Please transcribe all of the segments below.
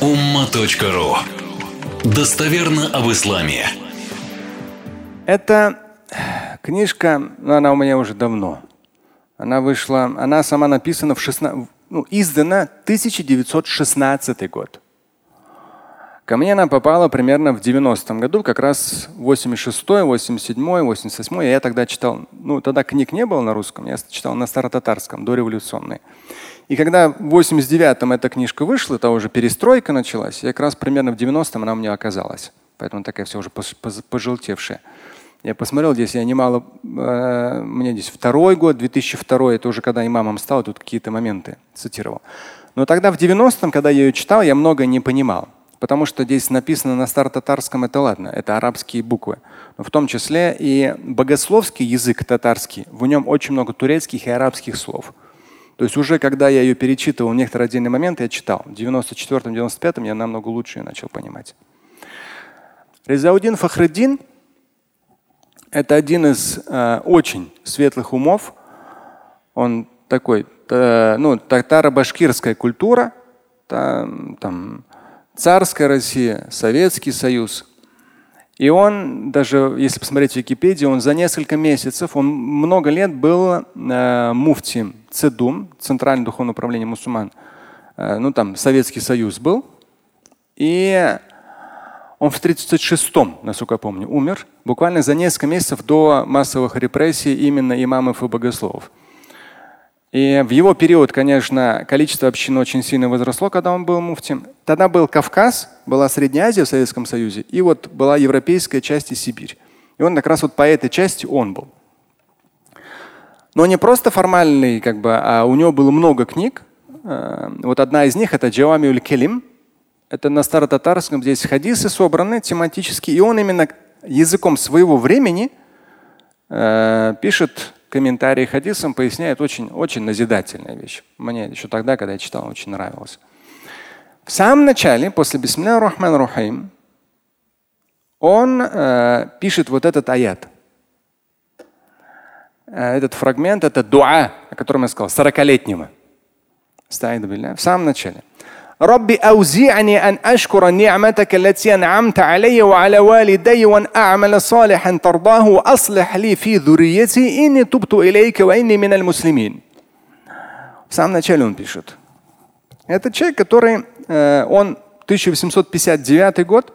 umma.ru Достоверно об исламе. Это книжка, ну, она у меня уже давно. Она вышла, она сама написана в 16, ну, издана 1916 год. Ко мне она попала примерно в 90-м году, как раз 86-й, 87-й, 88-й. Я тогда читал, ну тогда книг не было на русском, я читал на старотатарском, дореволюционный. И когда в 89-м эта книжка вышла, то уже перестройка началась, и как раз примерно в 90-м она у меня оказалась. Поэтому такая вся уже пожелтевшая. Я посмотрел здесь, я немало, э, мне здесь второй год, 2002, это уже когда имамом стал, тут какие-то моменты цитировал. Но тогда в 90-м, когда я ее читал, я много не понимал. Потому что здесь написано на старо-татарском, это ладно, это арабские буквы. Но в том числе и богословский язык татарский, в нем очень много турецких и арабских слов. То есть уже когда я ее перечитывал некоторые отдельные моменты, я читал. В 94-м, 95-м я намного лучше ее начал понимать. Резаудин Фахреддин – это один из э, очень светлых умов. Он такой, э, ну, татаро-башкирская культура, там, там царская Россия, Советский Союз. И он, даже если посмотреть в Википедию, он за несколько месяцев, он много лет был э, муфтием ЦЕДУМ, Центральное духовное управление мусульман. Э, ну там Советский Союз был. И он в 1936-м, насколько я помню, умер, буквально за несколько месяцев до массовых репрессий именно имамов и богословов. И в его период, конечно, количество общин очень сильно возросло, когда он был муфтием. Тогда был Кавказ, была Средняя Азия в Советском Союзе, и вот была европейская часть и Сибирь. И он как раз вот по этой части он был. Но не просто формальный, как бы, а у него было много книг. Э, вот одна из них это Джавамиуль Келим. Это на старо-татарском здесь хадисы собраны тематически. И он именно языком своего времени э, пишет комментарии хадисам поясняет очень, очень назидательная вещь. Мне еще тогда, когда я читал, очень нравилось. В самом начале, после Бисмилля Рахман Рахим, он э, пишет вот этот аят. Э, этот фрагмент, это дуа, о котором я сказал, 40-летнего. В самом начале. رب أوزعني أن أشكر نعمتك التي أنعمت علي وعلى والدي وأن أعمل صالحا ترضاه وأصلح لي في ذريتي إني تبت إليك وإني من المسلمين. В самом начале он пишет. Это человек, который, э, он 1859 год,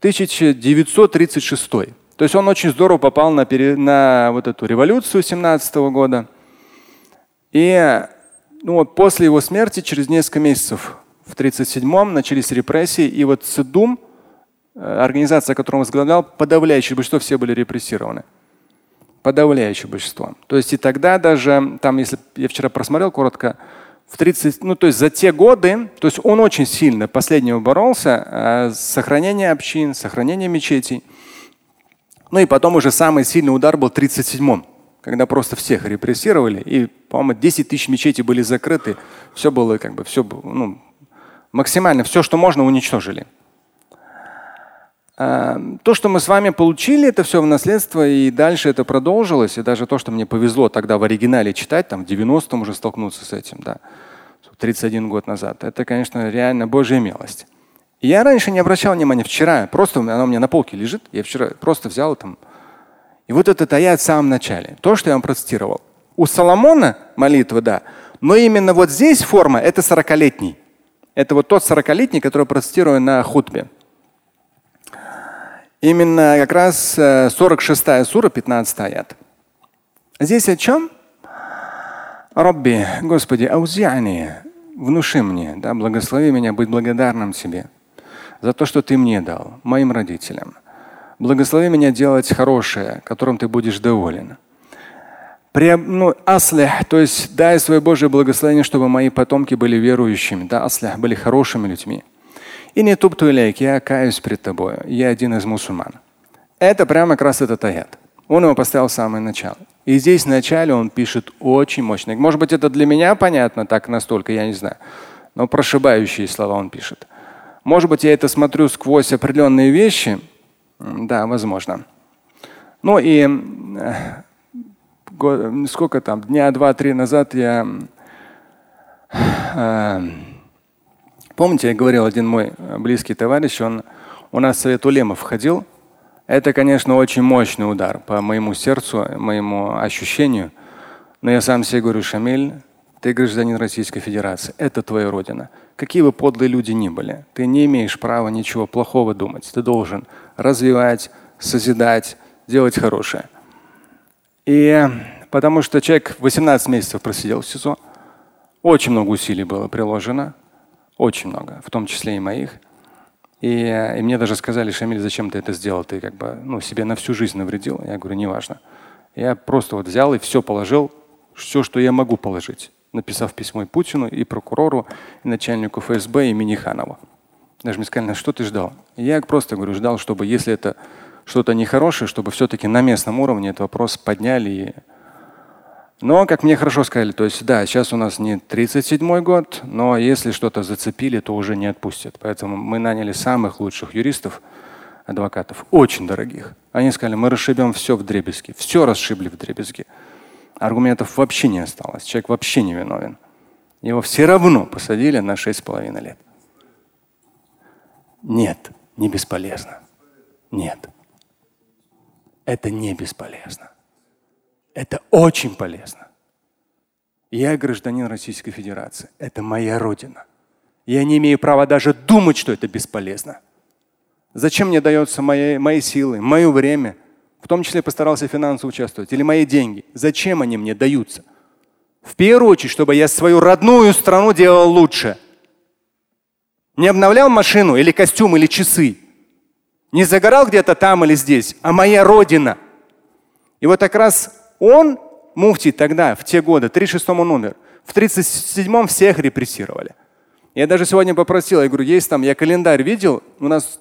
1936. То есть он очень здорово попал на, на вот эту революцию 17 года. И ну вот после его смерти, через несколько месяцев, в 1937-м начались репрессии, и вот ЦИДУМ, э, организация, которую он возглавлял, подавляющее большинство все были репрессированы. Подавляющее большинство. То есть и тогда даже, там, если я вчера просмотрел коротко, в 30, ну то есть за те годы, то есть он очень сильно последнего боролся э, с сохранением общин, сохранением мечетей. Ну и потом уже самый сильный удар был в 37-м, когда просто всех репрессировали, и, по-моему, 10 тысяч мечетей были закрыты. Все было как бы, все ну, максимально все, что можно, уничтожили. А, то, что мы с вами получили, это все в наследство, и дальше это продолжилось. И даже то, что мне повезло тогда в оригинале читать, там в 90-м уже столкнуться с этим, да, 31 год назад, это, конечно, реально Божья милость. И я раньше не обращал внимания, вчера, просто оно у меня на полке лежит, я вчера просто взял там. И вот этот аят в самом начале, то, что я вам процитировал. У Соломона молитва, да, но именно вот здесь форма – это 40-летний. Это вот тот 40-летний, который процитирую на хутбе. Именно как раз 46 сура, 15 аят. Здесь о чем? Робби, Господи, аузиани, внуши мне, да, благослови меня быть благодарным Тебе за то, что Ты мне дал, моим родителям. Благослови меня делать хорошее, которым Ты будешь доволен ну, аслих, то есть дай свое Божье благословение, чтобы мои потомки были верующими, да, аслих, были хорошими людьми. И не тупту илейк, я каюсь пред тобой, я один из мусульман. Это прямо как раз этот аят. Он его поставил в самое начало. И здесь в начале он пишет очень мощно. Может быть, это для меня понятно так настолько, я не знаю. Но прошибающие слова он пишет. Может быть, я это смотрю сквозь определенные вещи. Да, возможно. Ну и э, сколько там, дня два-три назад я э, Помните, я говорил, один мой э, близкий товарищ, он у нас в Совет Улема входил. Это, конечно, очень мощный удар по моему сердцу, моему ощущению. Но я сам себе говорю, Шамиль, ты гражданин Российской Федерации. Это твоя родина. Какие бы подлые люди ни были, ты не имеешь права ничего плохого думать. Ты должен развивать, созидать, делать хорошее. И потому что человек 18 месяцев просидел в СИЗО, очень много усилий было приложено, очень много, в том числе и моих. И, и мне даже сказали, Шамиль, зачем ты это сделал? Ты как бы ну, себе на всю жизнь навредил. Я говорю, неважно. Я просто вот взял и все положил, все, что я могу положить написав письмо и Путину, и прокурору, и начальнику ФСБ, и Миниханову. Даже мне сказали, что ты ждал? я просто говорю, ждал, чтобы если это что-то нехорошее, чтобы все-таки на местном уровне этот вопрос подняли. Но, как мне хорошо сказали, то есть да, сейчас у нас не 37 год, но если что-то зацепили, то уже не отпустят. Поэтому мы наняли самых лучших юристов, адвокатов, очень дорогих. Они сказали, мы расшибем все в дребезги. Все расшибли в дребезги аргументов вообще не осталось. Человек вообще не виновен. Его все равно посадили на шесть с половиной лет. Нет, не бесполезно. Нет. Это не бесполезно. Это очень полезно. Я гражданин Российской Федерации. Это моя родина. Я не имею права даже думать, что это бесполезно. Зачем мне дается мои, мои силы, мое время – в том числе постарался финансово участвовать, или мои деньги, зачем они мне даются? В первую очередь, чтобы я свою родную страну делал лучше. Не обновлял машину или костюм или часы. Не загорал где-то там или здесь, а моя родина. И вот как раз он, муфти тогда, в те годы, 36-м он умер, в 37-м всех репрессировали. Я даже сегодня попросил, я говорю, есть там, я календарь видел, у нас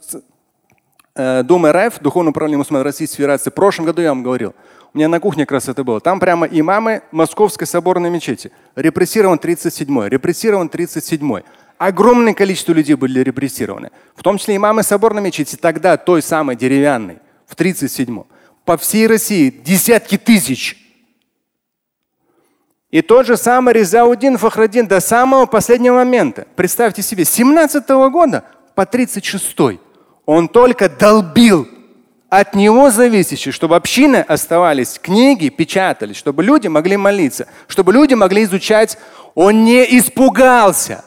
Э, Дом РФ, Духовное управление мусульман Российской Федерации, в прошлом году я вам говорил, у меня на кухне как раз это было. Там прямо имамы Московской соборной мечети. Репрессирован 37-й, репрессирован 37-й. Огромное количество людей были репрессированы. В том числе имамы соборной мечети, тогда той самой деревянной, в 37-м. По всей России десятки тысяч. И тот же самый Резаудин Фахрадин до самого последнего момента. Представьте себе, с 17 -го года по 36 -й он только долбил от него зависящее, чтобы общины оставались, книги печатались, чтобы люди могли молиться, чтобы люди могли изучать. Он не испугался.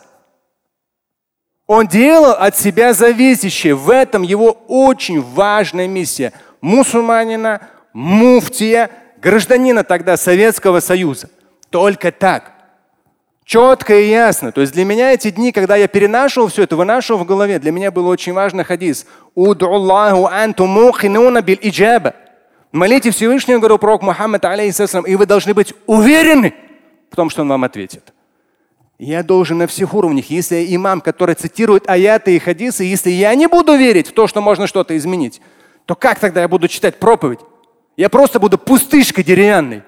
Он делал от себя зависящее. В этом его очень важная миссия мусульманина, муфтия, гражданина тогда Советского Союза. Только так. Четко и ясно. То есть для меня эти дни, когда я перенашивал все это, вынашивал в голове, для меня был очень важный хадис. Молите Всевышнего, говорил пророк Мухаммад, и вы должны быть уверены в том, что он вам ответит. Я должен на всех уровнях, если имам, который цитирует аяты и хадисы, если я не буду верить в то, что можно что-то изменить, то как тогда я буду читать проповедь? Я просто буду пустышкой деревянной.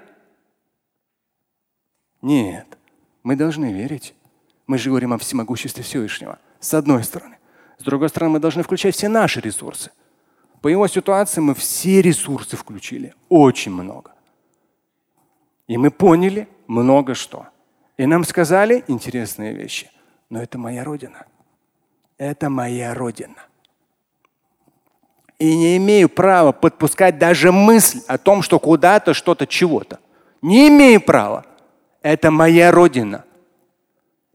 Нет. Мы должны верить. Мы же говорим о всемогуществе Всевышнего. С одной стороны. С другой стороны, мы должны включать все наши ресурсы. По его ситуации мы все ресурсы включили. Очень много. И мы поняли много что. И нам сказали интересные вещи. Но это моя родина. Это моя родина. И не имею права подпускать даже мысль о том, что куда-то, что-то, чего-то. Не имею права. Это моя родина.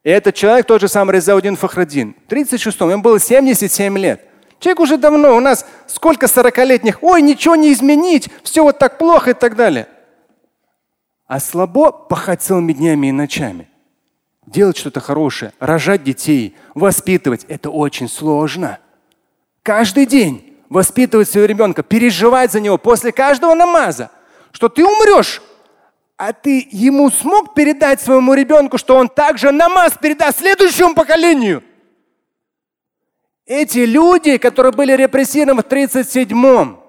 И этот человек, тот же самый Резаудин Фахрадин, 36-м, ему было 77 лет. Человек уже давно, у нас сколько 40-летних, ой, ничего не изменить, все вот так плохо и так далее. А слабо пахать целыми днями и ночами. Делать что-то хорошее, рожать детей, воспитывать – это очень сложно. Каждый день воспитывать своего ребенка, переживать за него после каждого намаза, что ты умрешь, а ты ему смог передать своему ребенку, что он также намаз передаст следующему поколению? Эти люди, которые были репрессированы в 37-м,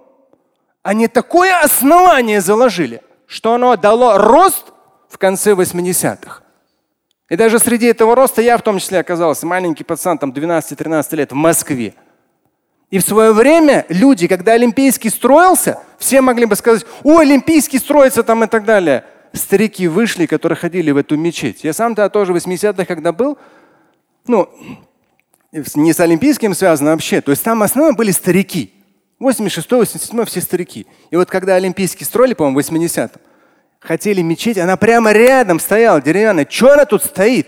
они такое основание заложили, что оно дало рост в конце 80-х. И даже среди этого роста я в том числе оказался маленький пацан, там 12-13 лет в Москве. И в свое время люди, когда Олимпийский строился, все могли бы сказать, ой, Олимпийский строится там и так далее старики вышли, которые ходили в эту мечеть. Я сам тогда тоже в 80-х, когда был, ну, Не с Олимпийским связано вообще. То есть там основном были старики. 86 87 все старики. И вот когда Олимпийский строили, по-моему, в 80-м, хотели мечеть, она прямо рядом стояла, деревянная. Что она тут стоит?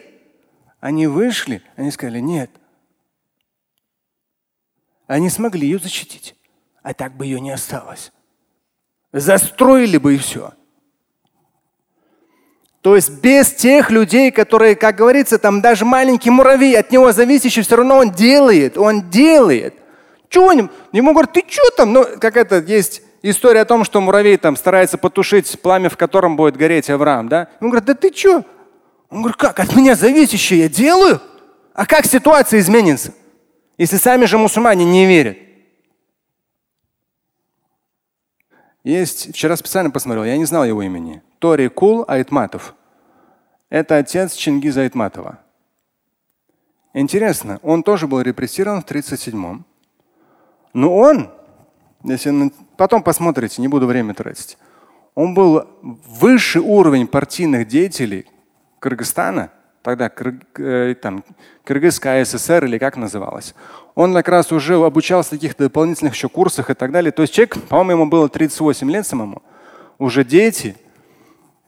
Они вышли, они сказали, нет. Они смогли ее защитить. А так бы ее не осталось. Застроили бы и все. То есть без тех людей, которые, как говорится, там даже маленький муравей, от него зависящий, все равно он делает, он делает. Он? Ему говорят, ты что там? Ну, как это есть история о том, что муравей там старается потушить пламя, в котором будет гореть Авраам, да? Ему говорят, да ты что? Он говорит, как? От меня зависящее я делаю? А как ситуация изменится, если сами же мусульмане не верят? Есть, вчера специально посмотрел, я не знал его имени. Тори Кул Айтматов. Это отец Чингиза Айтматова. Интересно, он тоже был репрессирован в 1937-м. Но он, если потом посмотрите, не буду время тратить, он был выше уровень партийных деятелей Кыргызстана, тогда э, там, Кыргызская ССР или как называлось. Он как раз уже обучался в каких-то дополнительных еще курсах и так далее. То есть человек, по-моему, ему было 38 лет самому, уже дети,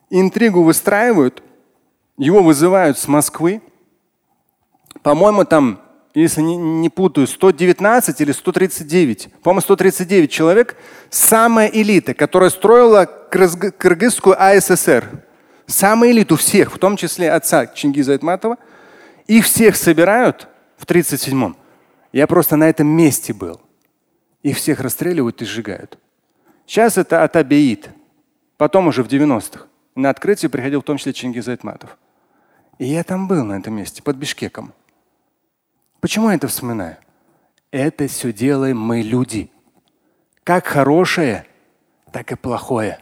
интригу выстраивают, его вызывают с Москвы. По-моему, там, если не, не путаю, 119 или 139. По-моему, 139 человек. Самая элита, которая строила Кыргызскую АССР. Самая элиту всех, в том числе отца Чингиза Айтматова. Их всех собирают в 37-м. Я просто на этом месте был. Их всех расстреливают и сжигают. Сейчас это Атабеид. Потом уже в 90-х. На открытие приходил в том числе Чингиз Айтматов. И я там был на этом месте, под Бишкеком. Почему я это вспоминаю? Это все делаем мы люди. Как хорошее, так и плохое.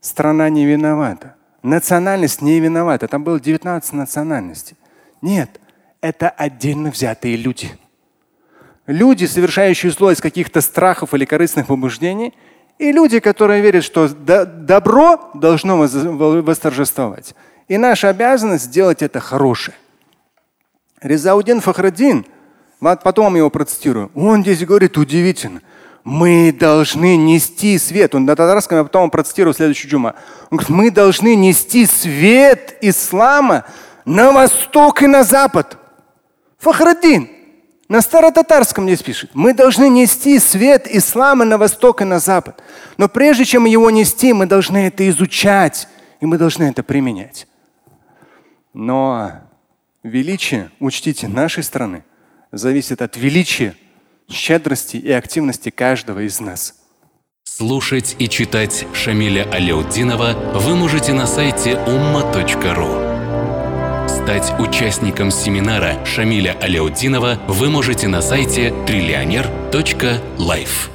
Страна не виновата. Национальность не виновата. Там было 19 национальностей. Нет, это отдельно взятые люди. Люди, совершающие зло из каких-то страхов или корыстных побуждений, и люди, которые верят, что добро должно восторжествовать. И наша обязанность сделать это хорошее. Резаудин Фахрадин, потом его процитирую, он здесь говорит удивительно. Мы должны нести свет. Он на татарском, я потом процитирую следующую джума. Он говорит, мы должны нести свет ислама на восток и на запад. Фахраддин на старотатарском здесь пишет. Мы должны нести свет ислама на восток и на запад. Но прежде чем его нести, мы должны это изучать, и мы должны это применять. Но величие, учтите, нашей страны зависит от величия, щедрости и активности каждого из нас. Слушать и читать Шамиля Аляутдинова вы можете на сайте umma.ru. Стать участником семинара Шамиля Аляутдинова вы можете на сайте триллионер.life.